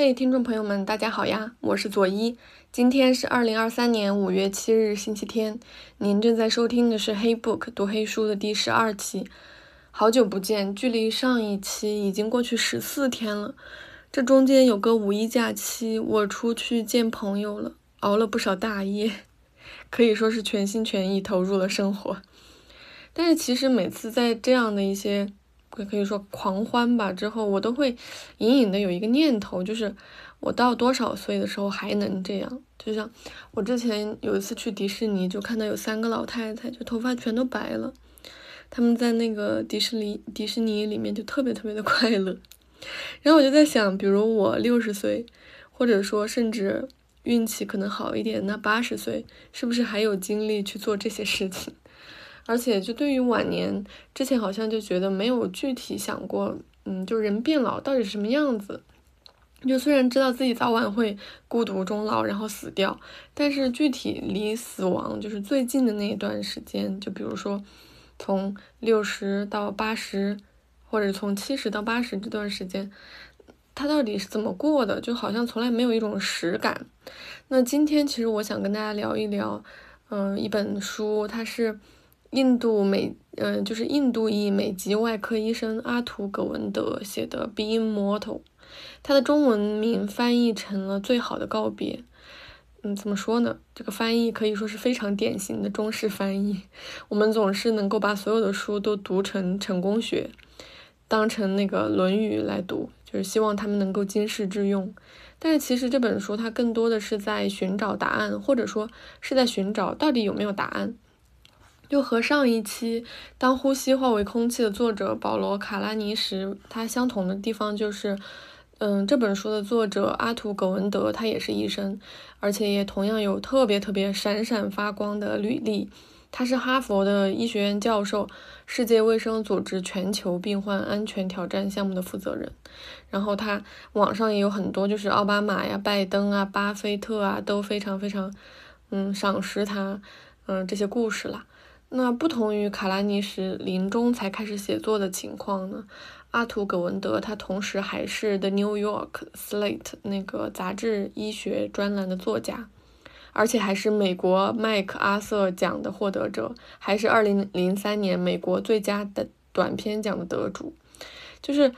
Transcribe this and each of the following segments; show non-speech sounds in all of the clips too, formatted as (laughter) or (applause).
嘿，听众朋友们，大家好呀，我是左一。今天是二零二三年五月七日，星期天。您正在收听的是《黑 book》读黑书的第十二期。好久不见，距离上一期已经过去十四天了。这中间有个五一假期，我出去见朋友了，熬了不少大夜，(laughs) 可以说是全心全意投入了生活。但是其实每次在这样的一些。可以说狂欢吧，之后我都会隐隐的有一个念头，就是我到多少岁的时候还能这样？就像我之前有一次去迪士尼，就看到有三个老太太，就头发全都白了，他们在那个迪士尼迪士尼里面就特别特别的快乐。然后我就在想，比如我六十岁，或者说甚至运气可能好一点，那八十岁是不是还有精力去做这些事情？而且，就对于晚年，之前好像就觉得没有具体想过，嗯，就人变老到底是什么样子。就虽然知道自己早晚会孤独终老，然后死掉，但是具体离死亡就是最近的那一段时间，就比如说从六十到八十，或者从七十到八十这段时间，他到底是怎么过的，就好像从来没有一种实感。那今天其实我想跟大家聊一聊，嗯，一本书，它是。印度美，嗯，就是印度裔美籍外科医生阿图·葛文德写的《Being Mortal》，他的中文名翻译成了《最好的告别》。嗯，怎么说呢？这个翻译可以说是非常典型的中式翻译。我们总是能够把所有的书都读成成功学，当成那个《论语》来读，就是希望他们能够经世致用。但是其实这本书它更多的是在寻找答案，或者说是在寻找到底有没有答案。就和上一期《当呼吸化为空气》的作者保罗·卡拉尼什，他相同的地方就是，嗯，这本书的作者阿图·葛文德，他也是医生，而且也同样有特别特别闪闪发光的履历。他是哈佛的医学院教授，世界卫生组织全球病患安全挑战项目的负责人。然后他网上也有很多，就是奥巴马呀、拜登啊、巴菲特啊都非常非常，嗯，赏识他，嗯，这些故事啦。那不同于卡拉尼什临终才开始写作的情况呢，阿图·葛文德他同时还是 The New York Slate 那个杂志医学专栏的作家，而且还是美国麦克阿瑟奖的获得者，还是2003年美国最佳的短篇奖的得主。就是，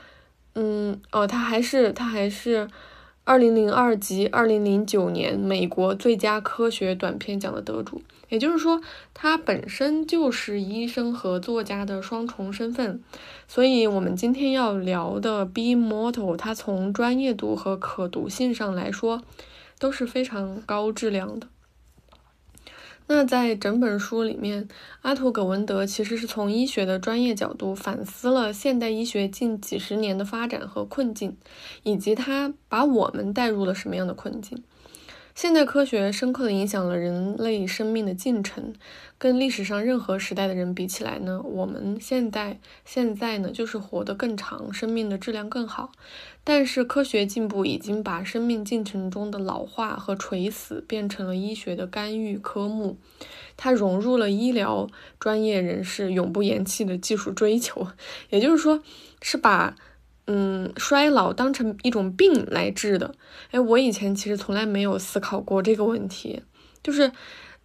嗯，哦，他还是他还是2002及2009年美国最佳科学短篇奖的得主。也就是说，他本身就是医生和作家的双重身份，所以我们今天要聊的《Be Mortal》，它从专业度和可读性上来说都是非常高质量的。那在整本书里面，阿图·葛文德其实是从医学的专业角度反思了现代医学近几十年的发展和困境，以及他把我们带入了什么样的困境。现代科学深刻地影响了人类生命的进程，跟历史上任何时代的人比起来呢，我们现代现在呢就是活得更长，生命的质量更好。但是科学进步已经把生命进程中的老化和垂死变成了医学的干预科目，它融入了医疗专业人士永不言弃的技术追求，(laughs) 也就是说，是把。嗯，衰老当成一种病来治的，哎，我以前其实从来没有思考过这个问题，就是，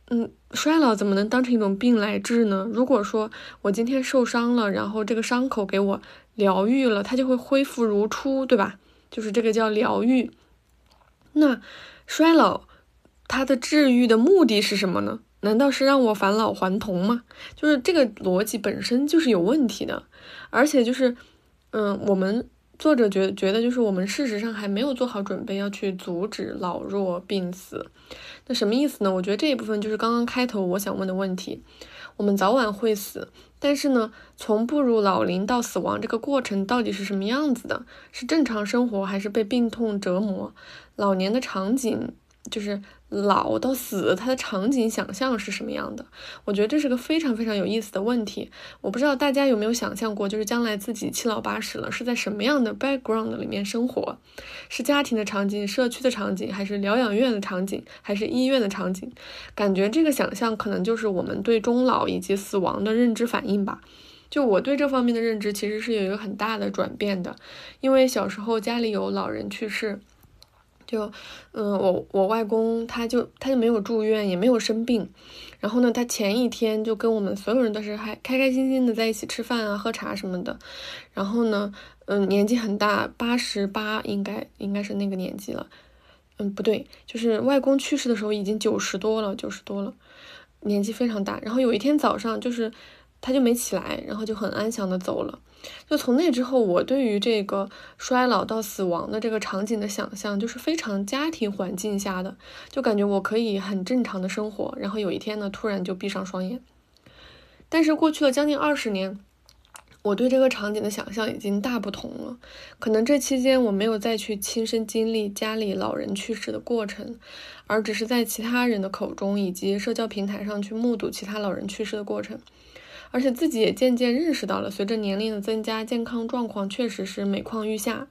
嗯，衰老怎么能当成一种病来治呢？如果说我今天受伤了，然后这个伤口给我疗愈了，它就会恢复如初，对吧？就是这个叫疗愈。那衰老它的治愈的目的是什么呢？难道是让我返老还童吗？就是这个逻辑本身就是有问题的，而且就是。嗯，我们作者觉觉得就是我们事实上还没有做好准备要去阻止老弱病死，那什么意思呢？我觉得这一部分就是刚刚开头我想问的问题。我们早晚会死，但是呢，从步入老龄到死亡这个过程到底是什么样子的？是正常生活还是被病痛折磨？老年的场景就是。老到死，它的场景想象是什么样的？我觉得这是个非常非常有意思的问题。我不知道大家有没有想象过，就是将来自己七老八十了，是在什么样的 background 里面生活？是家庭的场景、社区的场景，还是疗养院的场景，还是医院的场景？感觉这个想象可能就是我们对终老以及死亡的认知反应吧。就我对这方面的认知其实是有一个很大的转变的，因为小时候家里有老人去世。就，嗯，我我外公他就他就没有住院，也没有生病。然后呢，他前一天就跟我们所有人都是还开开心心的在一起吃饭啊、喝茶什么的。然后呢，嗯，年纪很大，八十八应该应该是那个年纪了。嗯，不对，就是外公去世的时候已经九十多了，九十多了，年纪非常大。然后有一天早上，就是他就没起来，然后就很安详的走了。就从那之后，我对于这个衰老到死亡的这个场景的想象，就是非常家庭环境下的，就感觉我可以很正常的生活，然后有一天呢，突然就闭上双眼。但是过去了将近二十年，我对这个场景的想象已经大不同了。可能这期间我没有再去亲身经历家里老人去世的过程，而只是在其他人的口中以及社交平台上去目睹其他老人去世的过程。而且自己也渐渐认识到了，随着年龄的增加，健康状况确实是每况愈下。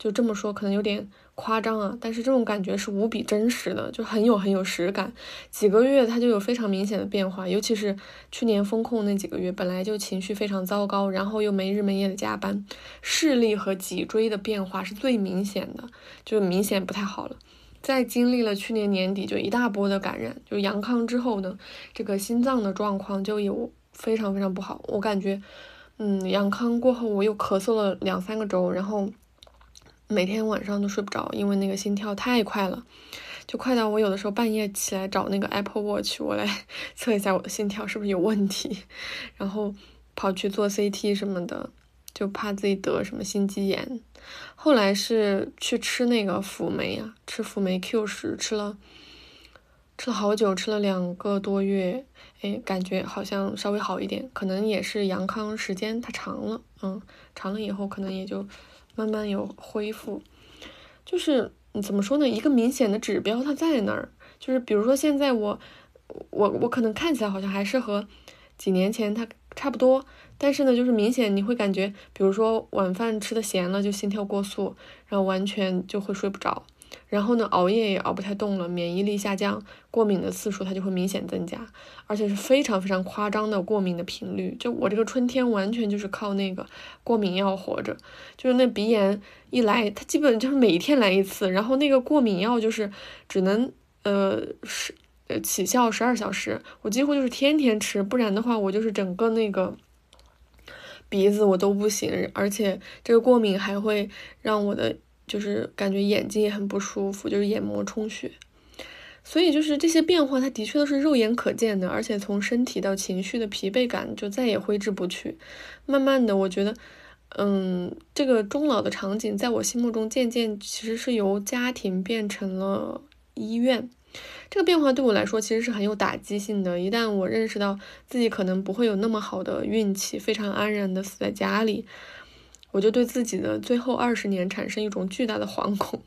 就这么说可能有点夸张啊，但是这种感觉是无比真实的，就很有很有实感。几个月他就有非常明显的变化，尤其是去年风控那几个月，本来就情绪非常糟糕，然后又没日没夜的加班，视力和脊椎的变化是最明显的，就明显不太好了。在经历了去年年底就一大波的感染，就阳康之后呢，这个心脏的状况就有。非常非常不好，我感觉，嗯，阳康过后我又咳嗽了两三个周，然后每天晚上都睡不着，因为那个心跳太快了，就快到我有的时候半夜起来找那个 Apple Watch，我来 (laughs) 测一下我的心跳是不是有问题，然后跑去做 CT 什么的，就怕自己得什么心肌炎。后来是去吃那个辅酶啊，吃辅酶 Q 十，吃了。吃了好久，吃了两个多月，哎，感觉好像稍微好一点，可能也是阳康时间太长了，嗯，长了以后可能也就慢慢有恢复。就是怎么说呢？一个明显的指标它在那儿，就是比如说现在我，我我可能看起来好像还是和几年前它差不多，但是呢，就是明显你会感觉，比如说晚饭吃的咸了就心跳过速，然后完全就会睡不着。然后呢，熬夜也熬不太动了，免疫力下降，过敏的次数它就会明显增加，而且是非常非常夸张的过敏的频率。就我这个春天完全就是靠那个过敏药活着，就是那鼻炎一来，它基本就是每一天来一次，然后那个过敏药就是只能呃是呃起效十二小时，我几乎就是天天吃，不然的话我就是整个那个鼻子我都不行，而且这个过敏还会让我的。就是感觉眼睛也很不舒服，就是眼膜充血，所以就是这些变化，它的确都是肉眼可见的，而且从身体到情绪的疲惫感就再也挥之不去。慢慢的，我觉得，嗯，这个终老的场景在我心目中渐渐其实是由家庭变成了医院。这个变化对我来说其实是很有打击性的。一旦我认识到自己可能不会有那么好的运气，非常安然的死在家里。我就对自己的最后二十年产生一种巨大的惶恐，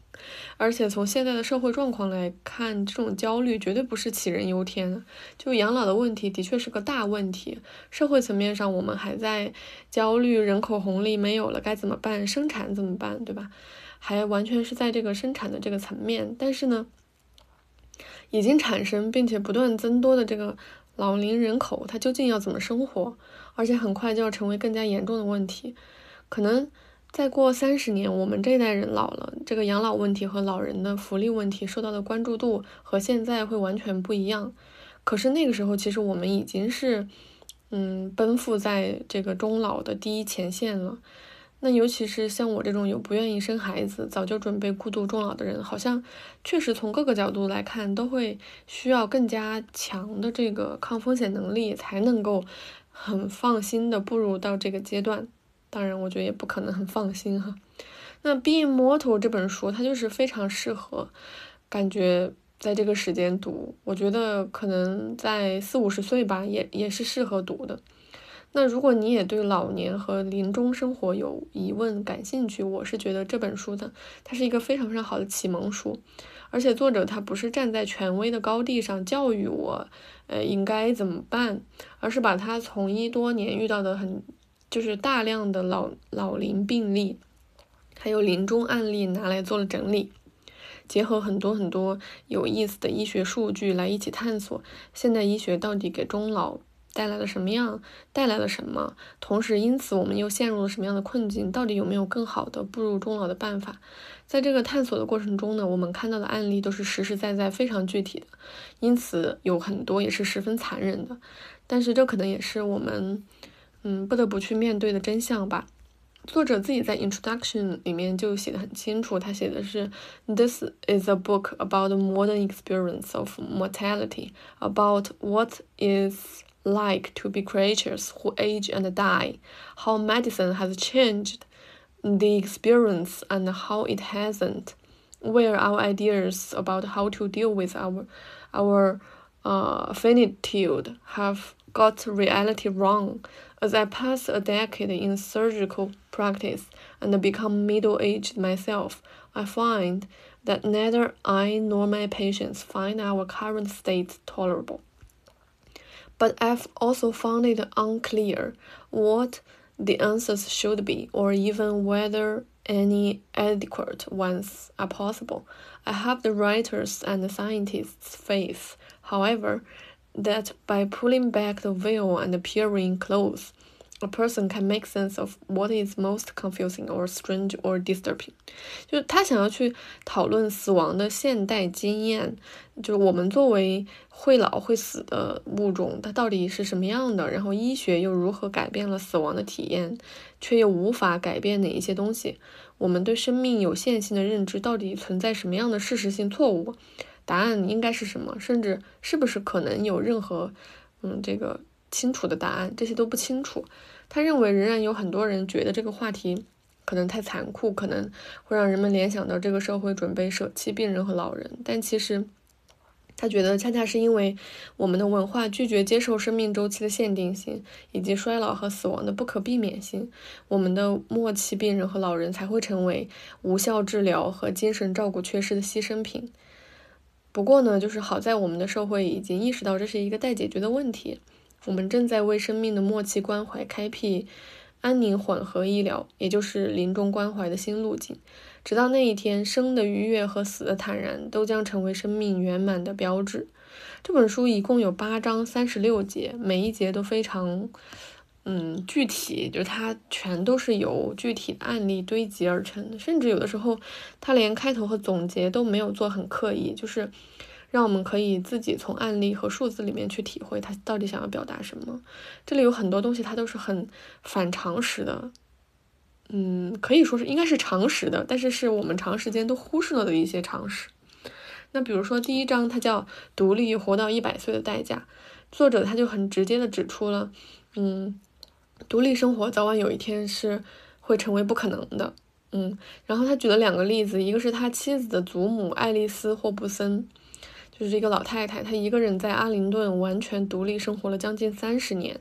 而且从现在的社会状况来看，这种焦虑绝对不是杞人忧天。就养老的问题的确是个大问题，社会层面上我们还在焦虑人口红利没有了该怎么办，生产怎么办，对吧？还完全是在这个生产的这个层面，但是呢，已经产生并且不断增多的这个老龄人口，它究竟要怎么生活？而且很快就要成为更加严重的问题。可能再过三十年，我们这代人老了，这个养老问题和老人的福利问题受到的关注度和现在会完全不一样。可是那个时候，其实我们已经是，嗯，奔赴在这个终老的第一前线了。那尤其是像我这种有不愿意生孩子、早就准备孤独终老的人，好像确实从各个角度来看，都会需要更加强的这个抗风险能力，才能够很放心的步入到这个阶段。当然，我觉得也不可能很放心哈。那《Being Mortal》这本书，它就是非常适合，感觉在这个时间读。我觉得可能在四五十岁吧，也也是适合读的。那如果你也对老年和临终生活有疑问、感兴趣，我是觉得这本书的它是一个非常非常好的启蒙书。而且作者他不是站在权威的高地上教育我，呃，应该怎么办，而是把他从医多年遇到的很。就是大量的老老龄病例，还有临终案例拿来做了整理，结合很多很多有意思的医学数据来一起探索现代医学到底给终老带来了什么样，带来了什么，同时因此我们又陷入了什么样的困境？到底有没有更好的步入终老的办法？在这个探索的过程中呢，我们看到的案例都是实实在在、非常具体的，因此有很多也是十分残忍的。但是这可能也是我们，嗯，不得不去面对的真相吧。作者自己在 introduction 里面就写的很清楚，他写的是，This is a book about the modern experience of mortality, about what is like to be creatures who age and die, how medicine has changed the experience and how it hasn't, where our ideas about how to deal with our our uh, finitude have got reality wrong. As I pass a decade in surgical practice and become middle aged myself, I find that neither I nor my patients find our current state tolerable. But I've also found it unclear what the answers should be, or even whether any adequate ones are possible. I have the writers and the scientists' faith, however, that by pulling back the veil and peering close, a person can make sense of what is most confusing or strange or disturbing。就是他想要去讨论死亡的现代经验，就是我们作为会老会死的物种，它到底是什么样的？然后医学又如何改变了死亡的体验，却又无法改变哪一些东西？我们对生命有限性的认知到底存在什么样的事实性错误？答案应该是什么？甚至是不是可能有任何，嗯，这个清楚的答案？这些都不清楚。他认为，仍然有很多人觉得这个话题可能太残酷，可能会让人们联想到这个社会准备舍弃病人和老人。但其实，他觉得恰恰是因为我们的文化拒绝接受生命周期的限定性，以及衰老和死亡的不可避免性，我们的末期病人和老人才会成为无效治疗和精神照顾缺失的牺牲品。不过呢，就是好在我们的社会已经意识到这是一个待解决的问题。我们正在为生命的末期关怀开辟安宁缓和医疗，也就是临终关怀的新路径。直到那一天，生的愉悦和死的坦然都将成为生命圆满的标志。这本书一共有八章三十六节，每一节都非常嗯具体，就是它全都是由具体的案例堆积而成的，甚至有的时候它连开头和总结都没有做很刻意，就是。让我们可以自己从案例和数字里面去体会他到底想要表达什么。这里有很多东西，它都是很反常识的，嗯，可以说是应该是常识的，但是是我们长时间都忽视了的一些常识。那比如说第一章，它叫《独立活到一百岁的代价》，作者他就很直接的指出了，嗯，独立生活早晚有一天是会成为不可能的，嗯。然后他举了两个例子，一个是他妻子的祖母爱丽丝·霍布森。就是一个老太太，她一个人在阿灵顿完全独立生活了将近三十年。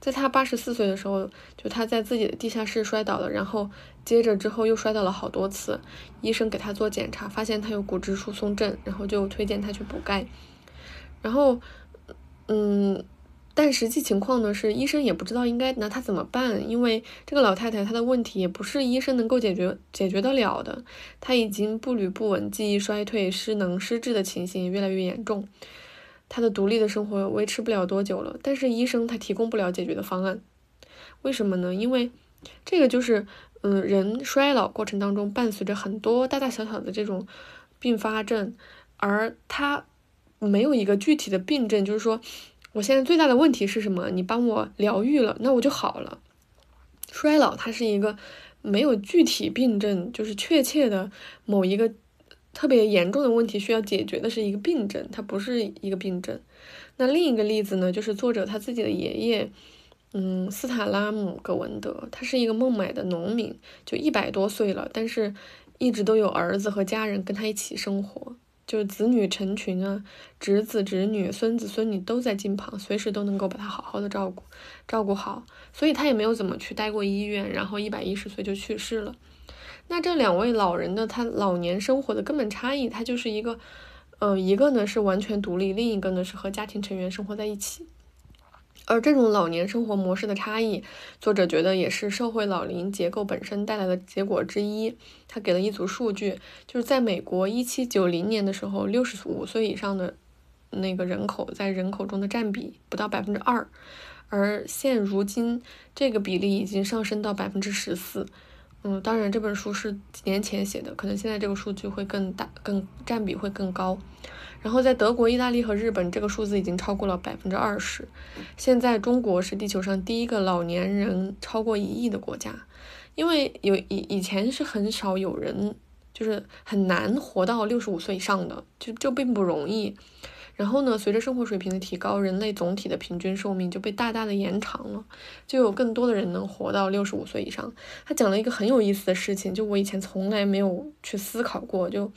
在她八十四岁的时候，就她在自己的地下室摔倒了，然后接着之后又摔倒了好多次。医生给她做检查，发现她有骨质疏松症，然后就推荐她去补钙。然后，嗯。但实际情况呢是，医生也不知道应该拿他怎么办，因为这个老太太她的问题也不是医生能够解决解决得了的。她已经步履不稳，记忆衰退、失能、失智的情形也越来越严重。她的独立的生活维持不了多久了，但是医生他提供不了解决的方案。为什么呢？因为这个就是，嗯，人衰老过程当中伴随着很多大大小小的这种并发症，而他没有一个具体的病症，就是说。我现在最大的问题是什么？你帮我疗愈了，那我就好了。衰老它是一个没有具体病症，就是确切的某一个特别严重的问题需要解决的是一个病症，它不是一个病症。那另一个例子呢，就是作者他自己的爷爷，嗯，斯塔拉姆·格文德，他是一个孟买的农民，就一百多岁了，但是一直都有儿子和家人跟他一起生活。就是子女成群啊，侄子侄女、孙子孙女都在近旁，随时都能够把他好好的照顾，照顾好，所以他也没有怎么去待过医院，然后一百一十岁就去世了。那这两位老人的他老年生活的根本差异，他就是一个，呃，一个呢是完全独立，另一个呢是和家庭成员生活在一起。而这种老年生活模式的差异，作者觉得也是社会老龄结构本身带来的结果之一。他给了一组数据，就是在美国一七九零年的时候，六十五岁以上的那个人口在人口中的占比不到百分之二，而现如今这个比例已经上升到百分之十四。嗯，当然这本书是几年前写的，可能现在这个数据会更大，更占比会更高。然后在德国、意大利和日本，这个数字已经超过了百分之二十。现在中国是地球上第一个老年人超过一亿的国家，因为有以以前是很少有人，就是很难活到六十五岁以上的，就就并不容易。然后呢，随着生活水平的提高，人类总体的平均寿命就被大大的延长了，就有更多的人能活到六十五岁以上。他讲了一个很有意思的事情，就我以前从来没有去思考过，就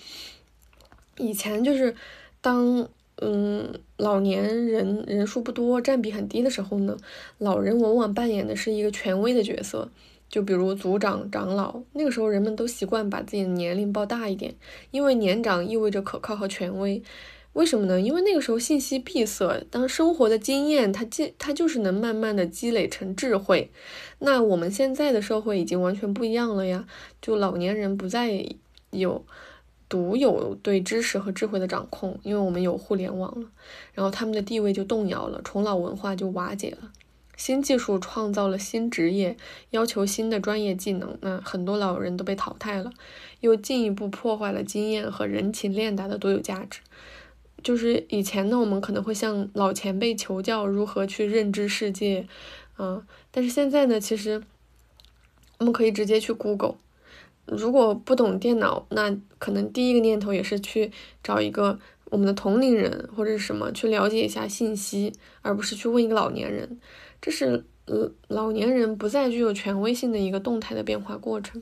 以前就是。当嗯老年人人数不多、占比很低的时候呢，老人往往扮演的是一个权威的角色，就比如族长、长老。那个时候人们都习惯把自己的年龄报大一点，因为年长意味着可靠和权威。为什么呢？因为那个时候信息闭塞，当生活的经验它积它就是能慢慢的积累成智慧。那我们现在的社会已经完全不一样了呀，就老年人不再有。独有对知识和智慧的掌控，因为我们有互联网了，然后他们的地位就动摇了，重老文化就瓦解了。新技术创造了新职业，要求新的专业技能，那很多老人都被淘汰了，又进一步破坏了经验和人情练达的多有价值。就是以前呢，我们可能会向老前辈求教如何去认知世界，嗯，但是现在呢，其实我们可以直接去 Google。如果不懂电脑，那可能第一个念头也是去找一个我们的同龄人或者是什么去了解一下信息，而不是去问一个老年人。这是呃老年人不再具有权威性的一个动态的变化过程。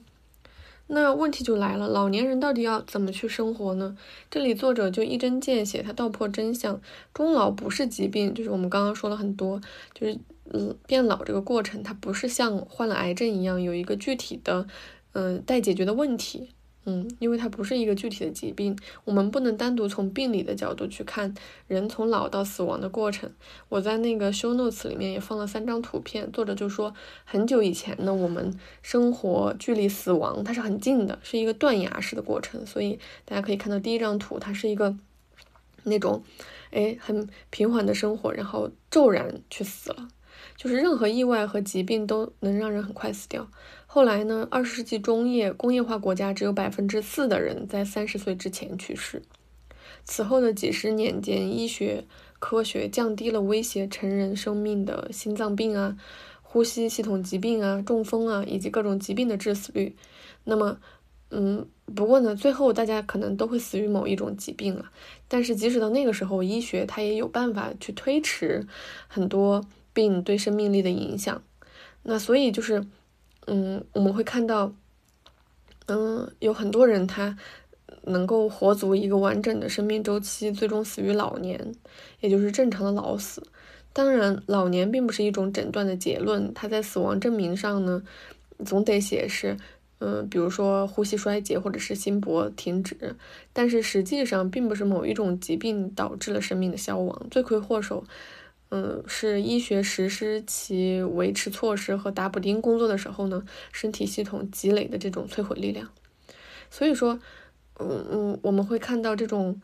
那问题就来了，老年人到底要怎么去生活呢？这里作者就一针见血，他道破真相：终老不是疾病，就是我们刚刚说了很多，就是嗯变老这个过程，它不是像患了癌症一样有一个具体的。嗯，待解决的问题，嗯，因为它不是一个具体的疾病，我们不能单独从病理的角度去看人从老到死亡的过程。我在那个 show notes 里面也放了三张图片，作者就说很久以前呢，我们生活距离死亡它是很近的，是一个断崖式的过程。所以大家可以看到第一张图，它是一个那种哎很平缓的生活，然后骤然去死了，就是任何意外和疾病都能让人很快死掉。后来呢？二十世纪中叶，工业化国家只有百分之四的人在三十岁之前去世。此后的几十年间，医学科学降低了威胁成人生命的心脏病啊、呼吸系统疾病啊、中风啊以及各种疾病的致死率。那么，嗯，不过呢，最后大家可能都会死于某一种疾病了。但是即使到那个时候，医学它也有办法去推迟很多病对生命力的影响。那所以就是。嗯，我们会看到，嗯，有很多人他能够活足一个完整的生命周期，最终死于老年，也就是正常的老死。当然，老年并不是一种诊断的结论，它在死亡证明上呢，总得写是，嗯，比如说呼吸衰竭或者是心搏停止，但是实际上并不是某一种疾病导致了生命的消亡，罪魁祸首。嗯，是医学实施其维持措施和打补丁工作的时候呢，身体系统积累的这种摧毁力量。所以说，嗯嗯，我们会看到这种，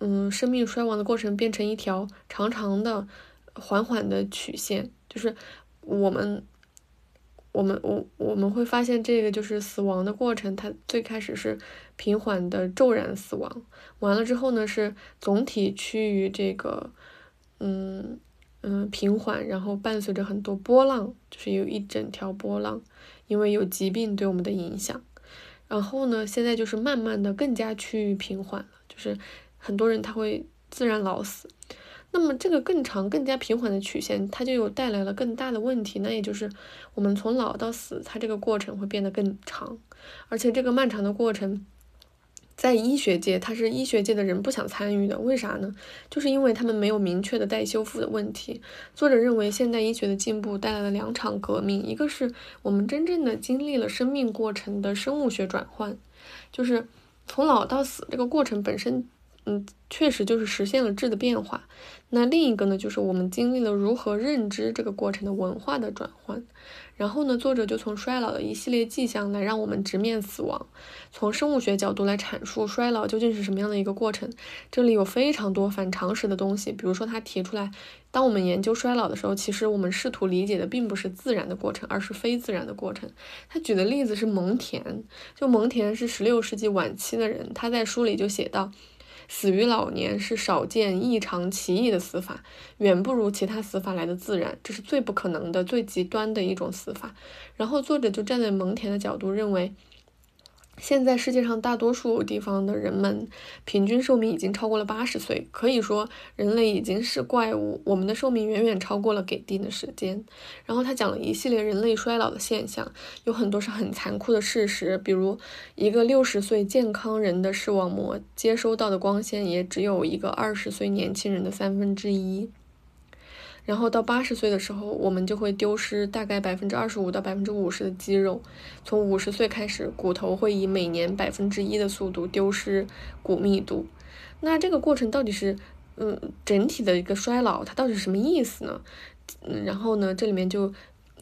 嗯，生命衰亡的过程变成一条长长的、缓缓的曲线，就是我们，我们，我我们会发现这个就是死亡的过程，它最开始是平缓的骤然死亡，完了之后呢，是总体趋于这个，嗯。嗯，平缓，然后伴随着很多波浪，就是有一整条波浪，因为有疾病对我们的影响。然后呢，现在就是慢慢的更加趋于平缓了，就是很多人他会自然老死。那么这个更长、更加平缓的曲线，它就有带来了更大的问题，那也就是我们从老到死，它这个过程会变得更长，而且这个漫长的过程。在医学界，他是医学界的人不想参与的，为啥呢？就是因为他们没有明确的待修复的问题。作者认为，现代医学的进步带来了两场革命，一个是我们真正的经历了生命过程的生物学转换，就是从老到死这个过程本身，嗯，确实就是实现了质的变化。那另一个呢，就是我们经历了如何认知这个过程的文化的转换。然后呢，作者就从衰老的一系列迹象来让我们直面死亡，从生物学角度来阐述衰老究竟是什么样的一个过程。这里有非常多反常识的东西，比如说他提出来，当我们研究衰老的时候，其实我们试图理解的并不是自然的过程，而是非自然的过程。他举的例子是蒙恬，就蒙恬是十六世纪晚期的人，他在书里就写到，死于老年是少见异常奇异的死法，远不如其他死法来的自然，这是最不可能的、最极端的一种死法。然后作者就站在蒙恬的角度认为。现在世界上大多数地方的人们平均寿命已经超过了八十岁，可以说人类已经是怪物。我们的寿命远远超过了给定的时间。然后他讲了一系列人类衰老的现象，有很多是很残酷的事实，比如一个六十岁健康人的视网膜接收到的光线也只有一个二十岁年轻人的三分之一。然后到八十岁的时候，我们就会丢失大概百分之二十五到百分之五十的肌肉。从五十岁开始，骨头会以每年百分之一的速度丢失骨密度。那这个过程到底是，嗯，整体的一个衰老，它到底是什么意思呢？嗯，然后呢，这里面就，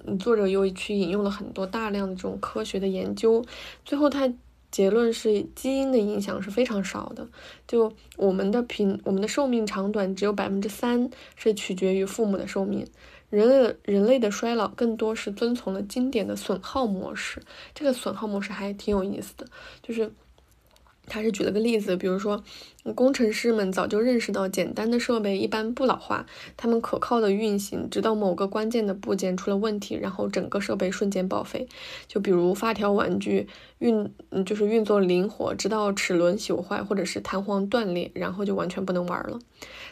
嗯作者又去引用了很多大量的这种科学的研究，最后他。结论是，基因的影响是非常少的。就我们的平，我们的寿命长短只有百分之三是取决于父母的寿命。人类人类的衰老更多是遵从了经典的损耗模式。这个损耗模式还挺有意思的，就是。他是举了个例子，比如说，工程师们早就认识到，简单的设备一般不老化，他们可靠的运行，直到某个关键的部件出了问题，然后整个设备瞬间报废。就比如发条玩具运，就是运作灵活，直到齿轮朽坏或者是弹簧断裂，然后就完全不能玩了。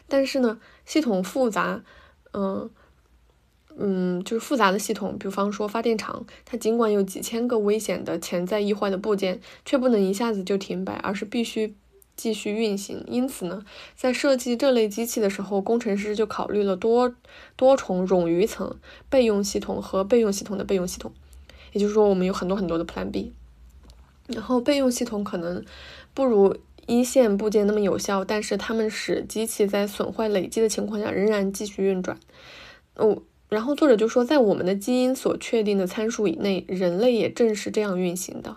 但是呢，系统复杂，嗯。嗯，就是复杂的系统，比方说发电厂，它尽管有几千个危险的潜在易坏的部件，却不能一下子就停摆，而是必须继续运行。因此呢，在设计这类机器的时候，工程师就考虑了多多重冗余层备用系统和备用系统的备用系统。也就是说，我们有很多很多的 Plan B。然后备用系统可能不如一线部件那么有效，但是它们使机器在损坏累积的情况下仍然继续运转。哦。然后作者就说，在我们的基因所确定的参数以内，人类也正是这样运行的。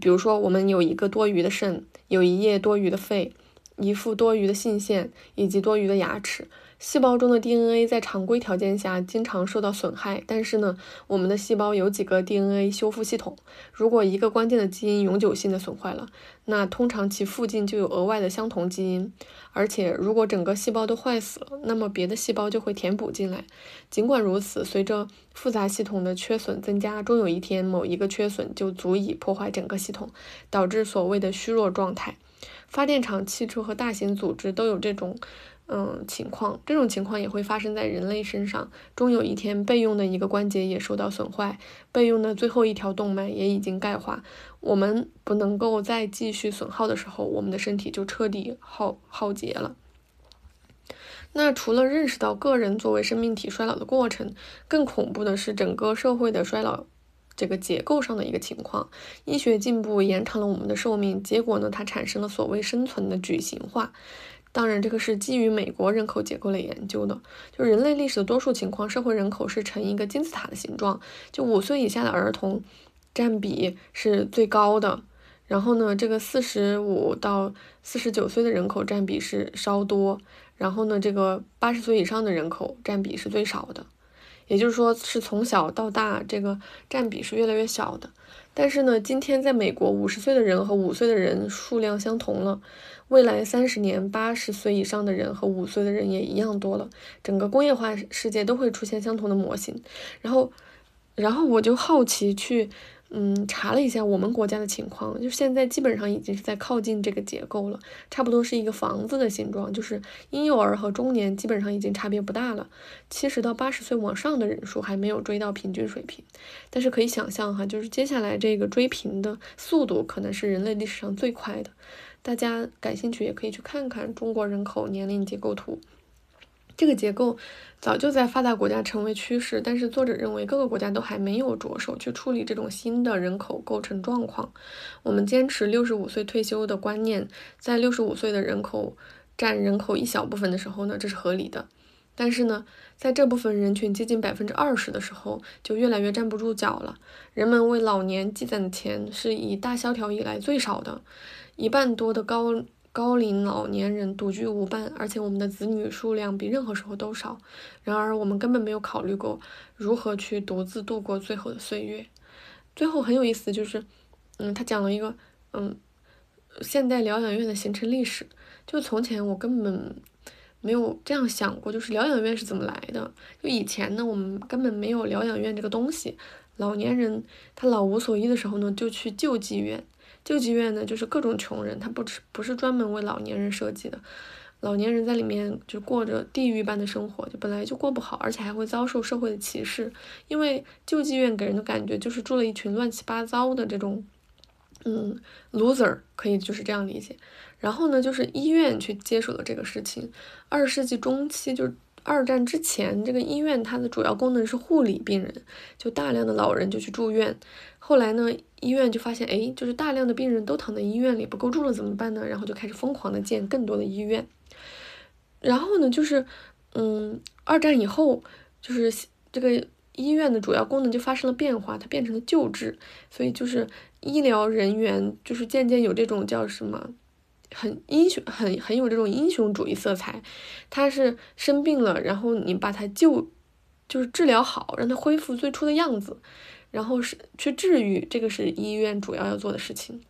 比如说，我们有一个多余的肾，有一叶多余的肺，一副多余的性腺，以及多余的牙齿。细胞中的 DNA 在常规条件下经常受到损害，但是呢，我们的细胞有几个 DNA 修复系统。如果一个关键的基因永久性的损坏了，那通常其附近就有额外的相同基因。而且，如果整个细胞都坏死了，那么别的细胞就会填补进来。尽管如此，随着复杂系统的缺损增加，终有一天某一个缺损就足以破坏整个系统，导致所谓的虚弱状态。发电厂、汽车和大型组织都有这种。嗯，情况这种情况也会发生在人类身上。终有一天，备用的一个关节也受到损坏，备用的最后一条动脉也已经钙化。我们不能够再继续损耗的时候，我们的身体就彻底耗耗竭了。那除了认识到个人作为生命体衰老的过程，更恐怖的是整个社会的衰老这个结构上的一个情况。医学进步延长了我们的寿命，结果呢，它产生了所谓生存的矩形化。当然，这个是基于美国人口结构类研究的。就人类历史的多数情况，社会人口是呈一个金字塔的形状。就五岁以下的儿童占比是最高的，然后呢，这个四十五到四十九岁的人口占比是稍多，然后呢，这个八十岁以上的人口占比是最少的。也就是说，是从小到大，这个占比是越来越小的。但是呢，今天在美国，五十岁的人和五岁的人数量相同了。未来三十年，八十岁以上的人和五岁的人也一样多了。整个工业化世界都会出现相同的模型。然后，然后我就好奇去，嗯，查了一下我们国家的情况，就现在基本上已经是在靠近这个结构了，差不多是一个房子的形状，就是婴幼儿和中年基本上已经差别不大了。七十到八十岁往上的人数还没有追到平均水平，但是可以想象哈，就是接下来这个追平的速度可能是人类历史上最快的。大家感兴趣也可以去看看中国人口年龄结构图。这个结构早就在发达国家成为趋势，但是作者认为各个国家都还没有着手去处理这种新的人口构成状况。我们坚持六十五岁退休的观念，在六十五岁的人口占人口一小部分的时候呢，这是合理的。但是呢，在这部分人群接近百分之二十的时候，就越来越站不住脚了。人们为老年积攒的钱是以大萧条以来最少的。一半多的高高龄老年人独居无伴，而且我们的子女数量比任何时候都少。然而，我们根本没有考虑过如何去独自度过最后的岁月。最后很有意思，就是，嗯，他讲了一个，嗯，现代疗养院的形成历史。就从前我根本没有这样想过，就是疗养院是怎么来的。就以前呢，我们根本没有疗养院这个东西。老年人他老无所依的时候呢，就去救济院。救济院呢，就是各种穷人，他不是不是专门为老年人设计的，老年人在里面就过着地狱般的生活，就本来就过不好，而且还会遭受社会的歧视，因为救济院给人的感觉就是住了一群乱七八糟的这种，嗯，loser，可以就是这样理解。然后呢，就是医院去接手了这个事情，二十世纪中期就是。二战之前，这个医院它的主要功能是护理病人，就大量的老人就去住院。后来呢，医院就发现，哎，就是大量的病人都躺在医院里不够住了，怎么办呢？然后就开始疯狂的建更多的医院。然后呢，就是，嗯，二战以后，就是这个医院的主要功能就发生了变化，它变成了救治，所以就是医疗人员就是渐渐有这种叫什么？很英雄，很很有这种英雄主义色彩。他是生病了，然后你把他救，就是治疗好，让他恢复最初的样子，然后是去治愈，这个是医院主要要做的事情。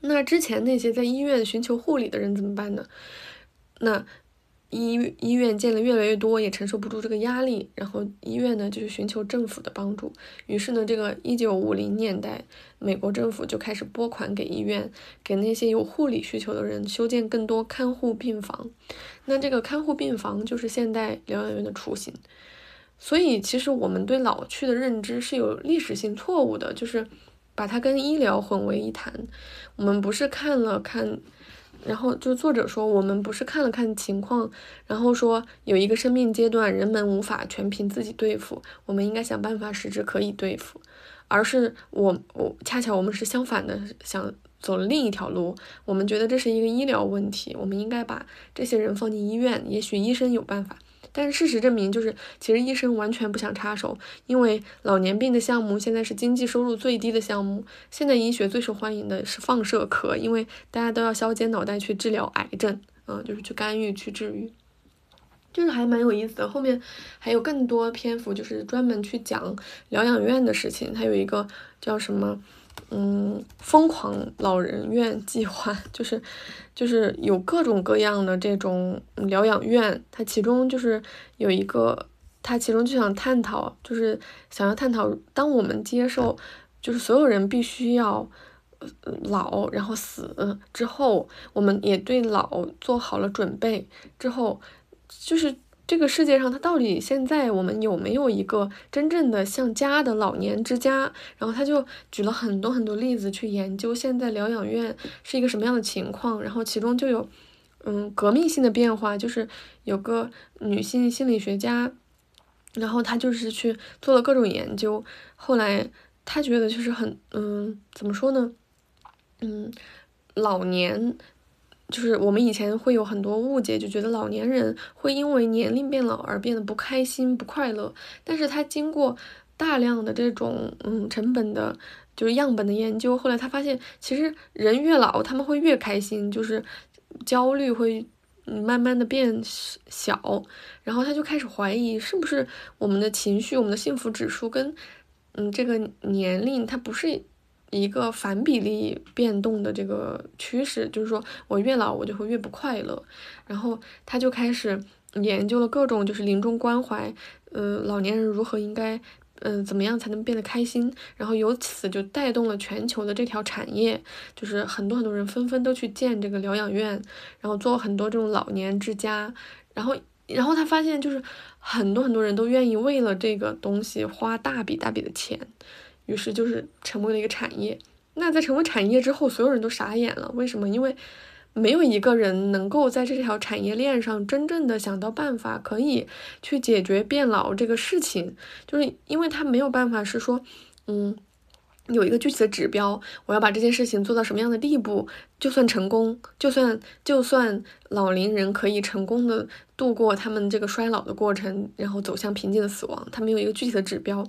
那之前那些在医院寻求护理的人怎么办呢？那。医医院建的越来越多，也承受不住这个压力，然后医院呢就是寻求政府的帮助。于是呢，这个一九五零年代，美国政府就开始拨款给医院，给那些有护理需求的人修建更多看护病房。那这个看护病房就是现代疗养院的雏形。所以，其实我们对老去的认知是有历史性错误的，就是把它跟医疗混为一谈。我们不是看了看。然后就作者说，我们不是看了看情况，然后说有一个生命阶段人们无法全凭自己对付，我们应该想办法使之可以对付，而是我我恰巧我们是相反的，想走了另一条路，我们觉得这是一个医疗问题，我们应该把这些人放进医院，也许医生有办法。但是事实证明，就是其实医生完全不想插手，因为老年病的项目现在是经济收入最低的项目。现在医学最受欢迎的是放射科，因为大家都要削尖脑袋去治疗癌症，嗯，就是去干预、去治愈，就是还蛮有意思的。后面还有更多篇幅，就是专门去讲疗养院的事情。它有一个叫什么？嗯，疯狂老人院计划 (laughs) 就是，就是有各种各样的这种疗养院，它其中就是有一个，它其中就想探讨，就是想要探讨，当我们接受，就是所有人必须要老，然后死之后，我们也对老做好了准备之后，就是。这个世界上，它到底现在我们有没有一个真正的像家的老年之家？然后他就举了很多很多例子去研究现在疗养院是一个什么样的情况。然后其中就有，嗯，革命性的变化，就是有个女性心理学家，然后她就是去做了各种研究。后来她觉得就是很，嗯，怎么说呢？嗯，老年。就是我们以前会有很多误解，就觉得老年人会因为年龄变老而变得不开心、不快乐。但是他经过大量的这种嗯成本的，就是样本的研究，后来他发现，其实人越老，他们会越开心，就是焦虑会慢慢的变小。然后他就开始怀疑，是不是我们的情绪、我们的幸福指数跟嗯这个年龄它不是。一个反比例变动的这个趋势，就是说我越老我就会越不快乐，然后他就开始研究了各种就是临终关怀，嗯，老年人如何应该，嗯，怎么样才能变得开心，然后由此就带动了全球的这条产业，就是很多很多人纷纷都去建这个疗养院，然后做很多这种老年之家，然后然后他发现就是很多很多人都愿意为了这个东西花大笔大笔的钱。于是就是成为了一个产业。那在成为产业之后，所有人都傻眼了。为什么？因为没有一个人能够在这条产业链上真正的想到办法，可以去解决变老这个事情。就是因为他没有办法是说，嗯，有一个具体的指标，我要把这件事情做到什么样的地步，就算成功，就算就算老龄人可以成功的度过他们这个衰老的过程，然后走向平静的死亡，他们有一个具体的指标，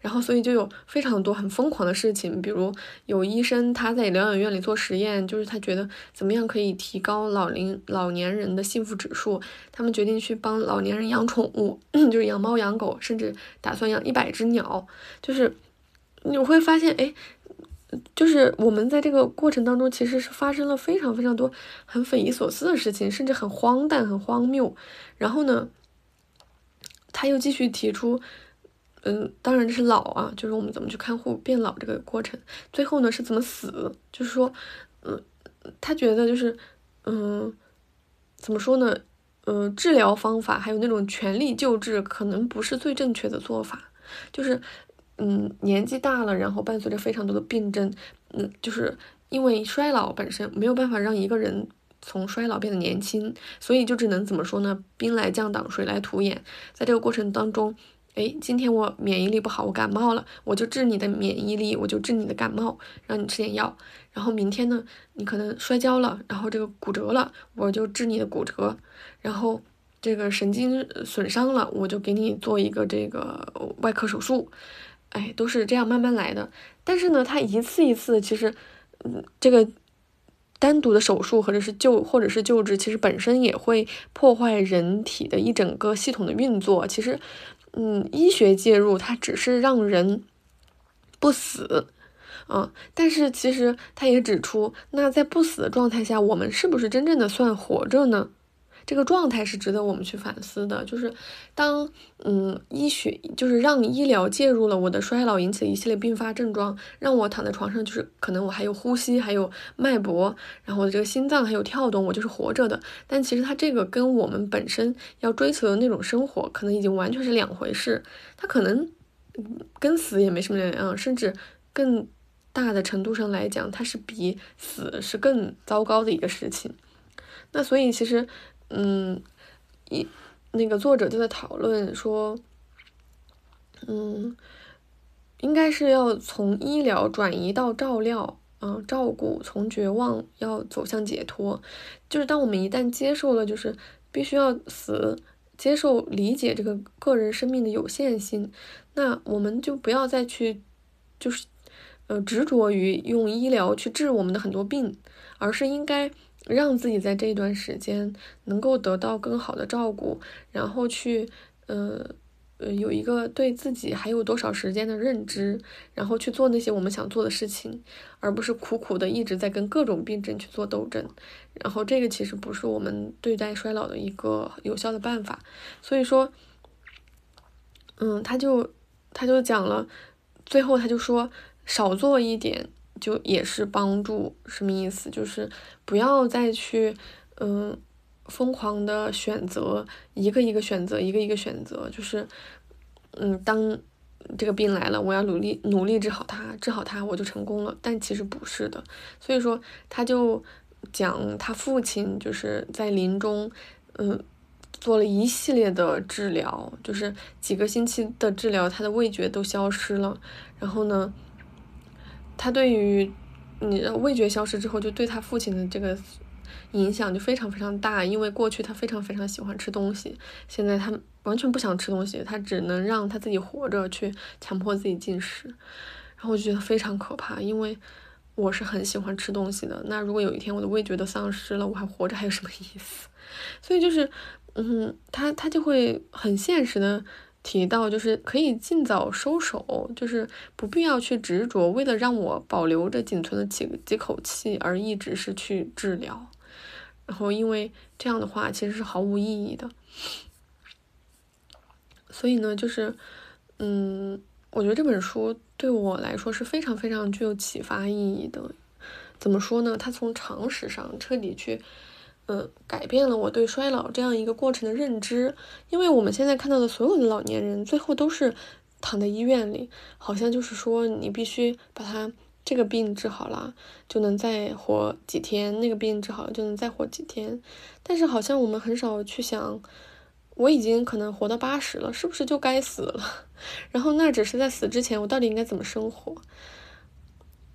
然后所以就有非常多很疯狂的事情，比如有医生他在疗养院里做实验，就是他觉得怎么样可以提高老龄老年人的幸福指数，他们决定去帮老年人养宠物，就是养猫养狗，甚至打算养一百只鸟，就是。你会发现，哎，就是我们在这个过程当中，其实是发生了非常非常多很匪夷所思的事情，甚至很荒诞、很荒谬。然后呢，他又继续提出，嗯，当然这是老啊，就是我们怎么去看护变老这个过程。最后呢，是怎么死？就是说，嗯，他觉得就是，嗯，怎么说呢？嗯，治疗方法还有那种全力救治，可能不是最正确的做法，就是。嗯，年纪大了，然后伴随着非常多的病症，嗯，就是因为衰老本身没有办法让一个人从衰老变得年轻，所以就只能怎么说呢？兵来将挡，水来土掩。在这个过程当中，哎，今天我免疫力不好，我感冒了，我就治你的免疫力，我就治你的感冒，让你吃点药。然后明天呢，你可能摔跤了，然后这个骨折了，我就治你的骨折。然后这个神经损伤了，我就给你做一个这个外科手术。哎，都是这样慢慢来的。但是呢，他一次一次，其实，嗯，这个单独的手术或者是救或者是救治，其实本身也会破坏人体的一整个系统的运作。其实，嗯，医学介入它只是让人不死，啊，但是其实他也指出，那在不死的状态下，我们是不是真正的算活着呢？这个状态是值得我们去反思的，就是当嗯医学就是让医疗介入了我的衰老引起的一系列并发症状，让我躺在床上，就是可能我还有呼吸，还有脉搏，然后我的这个心脏还有跳动，我就是活着的。但其实它这个跟我们本身要追求的那种生活，可能已经完全是两回事。它可能跟死也没什么两样，甚至更大的程度上来讲，它是比死是更糟糕的一个事情。那所以其实。嗯，一那个作者就在讨论说，嗯，应该是要从医疗转移到照料，嗯，照顾，从绝望要走向解脱。就是当我们一旦接受了，就是必须要死，接受理解这个个人生命的有限性，那我们就不要再去，就是呃执着于用医疗去治我们的很多病，而是应该。让自己在这一段时间能够得到更好的照顾，然后去，呃，呃，有一个对自己还有多少时间的认知，然后去做那些我们想做的事情，而不是苦苦的一直在跟各种病症去做斗争。然后这个其实不是我们对待衰老的一个有效的办法。所以说，嗯，他就他就讲了，最后他就说少做一点。就也是帮助，什么意思？就是不要再去，嗯，疯狂的选择一个一个选择，一个一个选择，就是，嗯，当这个病来了，我要努力努力治好它，治好它我就成功了。但其实不是的。所以说，他就讲他父亲就是在临终，嗯，做了一系列的治疗，就是几个星期的治疗，他的味觉都消失了。然后呢？他对于你的味觉消失之后，就对他父亲的这个影响就非常非常大。因为过去他非常非常喜欢吃东西，现在他完全不想吃东西，他只能让他自己活着去强迫自己进食。然后我就觉得非常可怕，因为我是很喜欢吃东西的。那如果有一天我的味觉都丧失了，我还活着还有什么意思？(laughs) 所以就是，嗯，他他就会很现实的。提到就是可以尽早收手，就是不必要去执着，为了让我保留着仅存的几几口气而一直是去治疗，然后因为这样的话其实是毫无意义的。所以呢，就是嗯，我觉得这本书对我来说是非常非常具有启发意义的。怎么说呢？它从常识上彻底去。嗯，改变了我对衰老这样一个过程的认知，因为我们现在看到的所有的老年人，最后都是躺在医院里，好像就是说你必须把他这个病治好了，就能再活几天；那个病治好了就能再活几天。但是好像我们很少去想，我已经可能活到八十了，是不是就该死了？(laughs) 然后那只是在死之前，我到底应该怎么生活？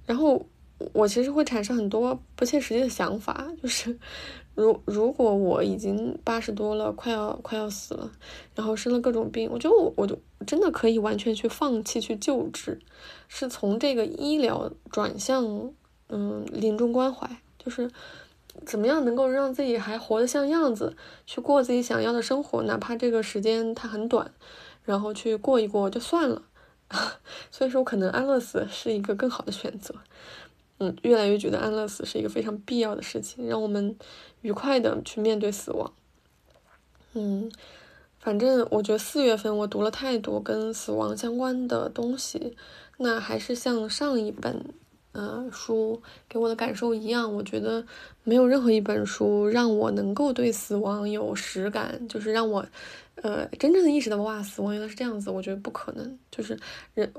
然后我其实会产生很多不切实际的想法，就是 (laughs) 如如果我已经八十多了，快要快要死了，然后生了各种病，我觉得我我就真的可以完全去放弃去救治，是从这个医疗转向嗯临终关怀，就是怎么样能够让自己还活得像样子，去过自己想要的生活，哪怕这个时间它很短，然后去过一过就算了。(laughs) 所以说，可能安乐死是一个更好的选择。嗯，越来越觉得安乐死是一个非常必要的事情，让我们愉快的去面对死亡。嗯，反正我觉得四月份我读了太多跟死亡相关的东西，那还是像上一本呃书给我的感受一样，我觉得没有任何一本书让我能够对死亡有实感，就是让我。呃，真正的意识到哇，死亡原来是这样子，我觉得不可能。就是人，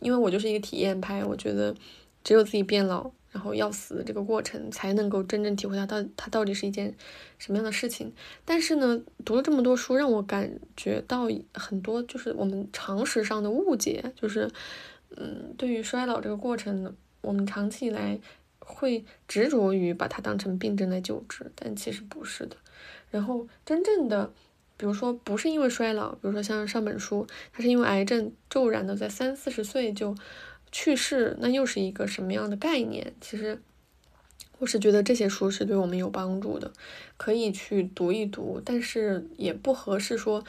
因为我就是一个体验派，我觉得只有自己变老，然后要死的这个过程，才能够真正体会到到它到底是一件什么样的事情。但是呢，读了这么多书，让我感觉到很多就是我们常识上的误解，就是嗯，对于衰老这个过程，我们长期以来会执着于把它当成病症来救治，但其实不是的。然后真正的。比如说，不是因为衰老，比如说像上本书，它是因为癌症骤然的在三四十岁就去世，那又是一个什么样的概念？其实我是觉得这些书是对我们有帮助的，可以去读一读，但是也不合适说，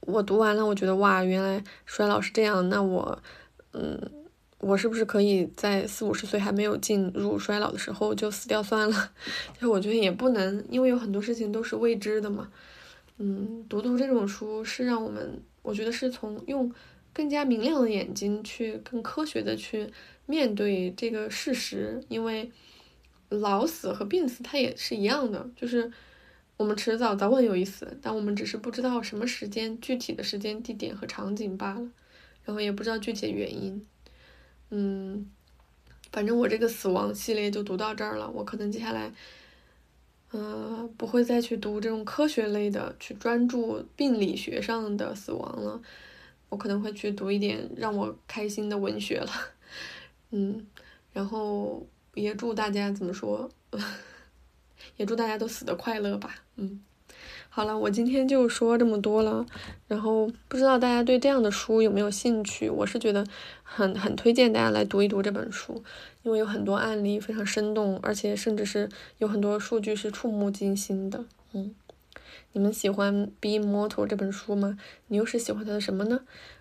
我读完了，我觉得哇，原来衰老是这样，那我，嗯，我是不是可以在四五十岁还没有进入衰老的时候就死掉算了？(laughs) 就我觉得也不能，因为有很多事情都是未知的嘛。嗯，读读这种书是让我们，我觉得是从用更加明亮的眼睛去更科学的去面对这个事实，因为老死和病死它也是一样的，就是我们迟早早晚有一死，但我们只是不知道什么时间、具体的时间、地点和场景罢了，然后也不知道具体的原因。嗯，反正我这个死亡系列就读到这儿了，我可能接下来。嗯，不会再去读这种科学类的，去专注病理学上的死亡了。我可能会去读一点让我开心的文学了。嗯，然后也祝大家怎么说，(laughs) 也祝大家都死得快乐吧。嗯。好了，我今天就说这么多了。然后不知道大家对这样的书有没有兴趣？我是觉得很很推荐大家来读一读这本书，因为有很多案例非常生动，而且甚至是有很多数据是触目惊心的。嗯，你们喜欢《Be Mortal》这本书吗？你又是喜欢它的什么呢？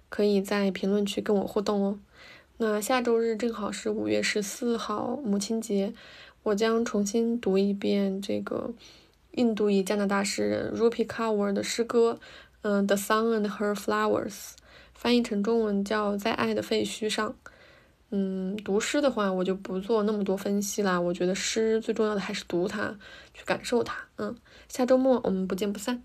可以在评论区跟我互动哦。那下周日正好是五月十四号母亲节，我将重新读一遍这个。印度裔加拿大诗人 Rupi Kaur 的诗歌，嗯，《The Sun and Her Flowers》，翻译成中文叫《在爱的废墟上》。嗯，读诗的话，我就不做那么多分析啦。我觉得诗最重要的还是读它，去感受它。嗯，下周末我们不见不散。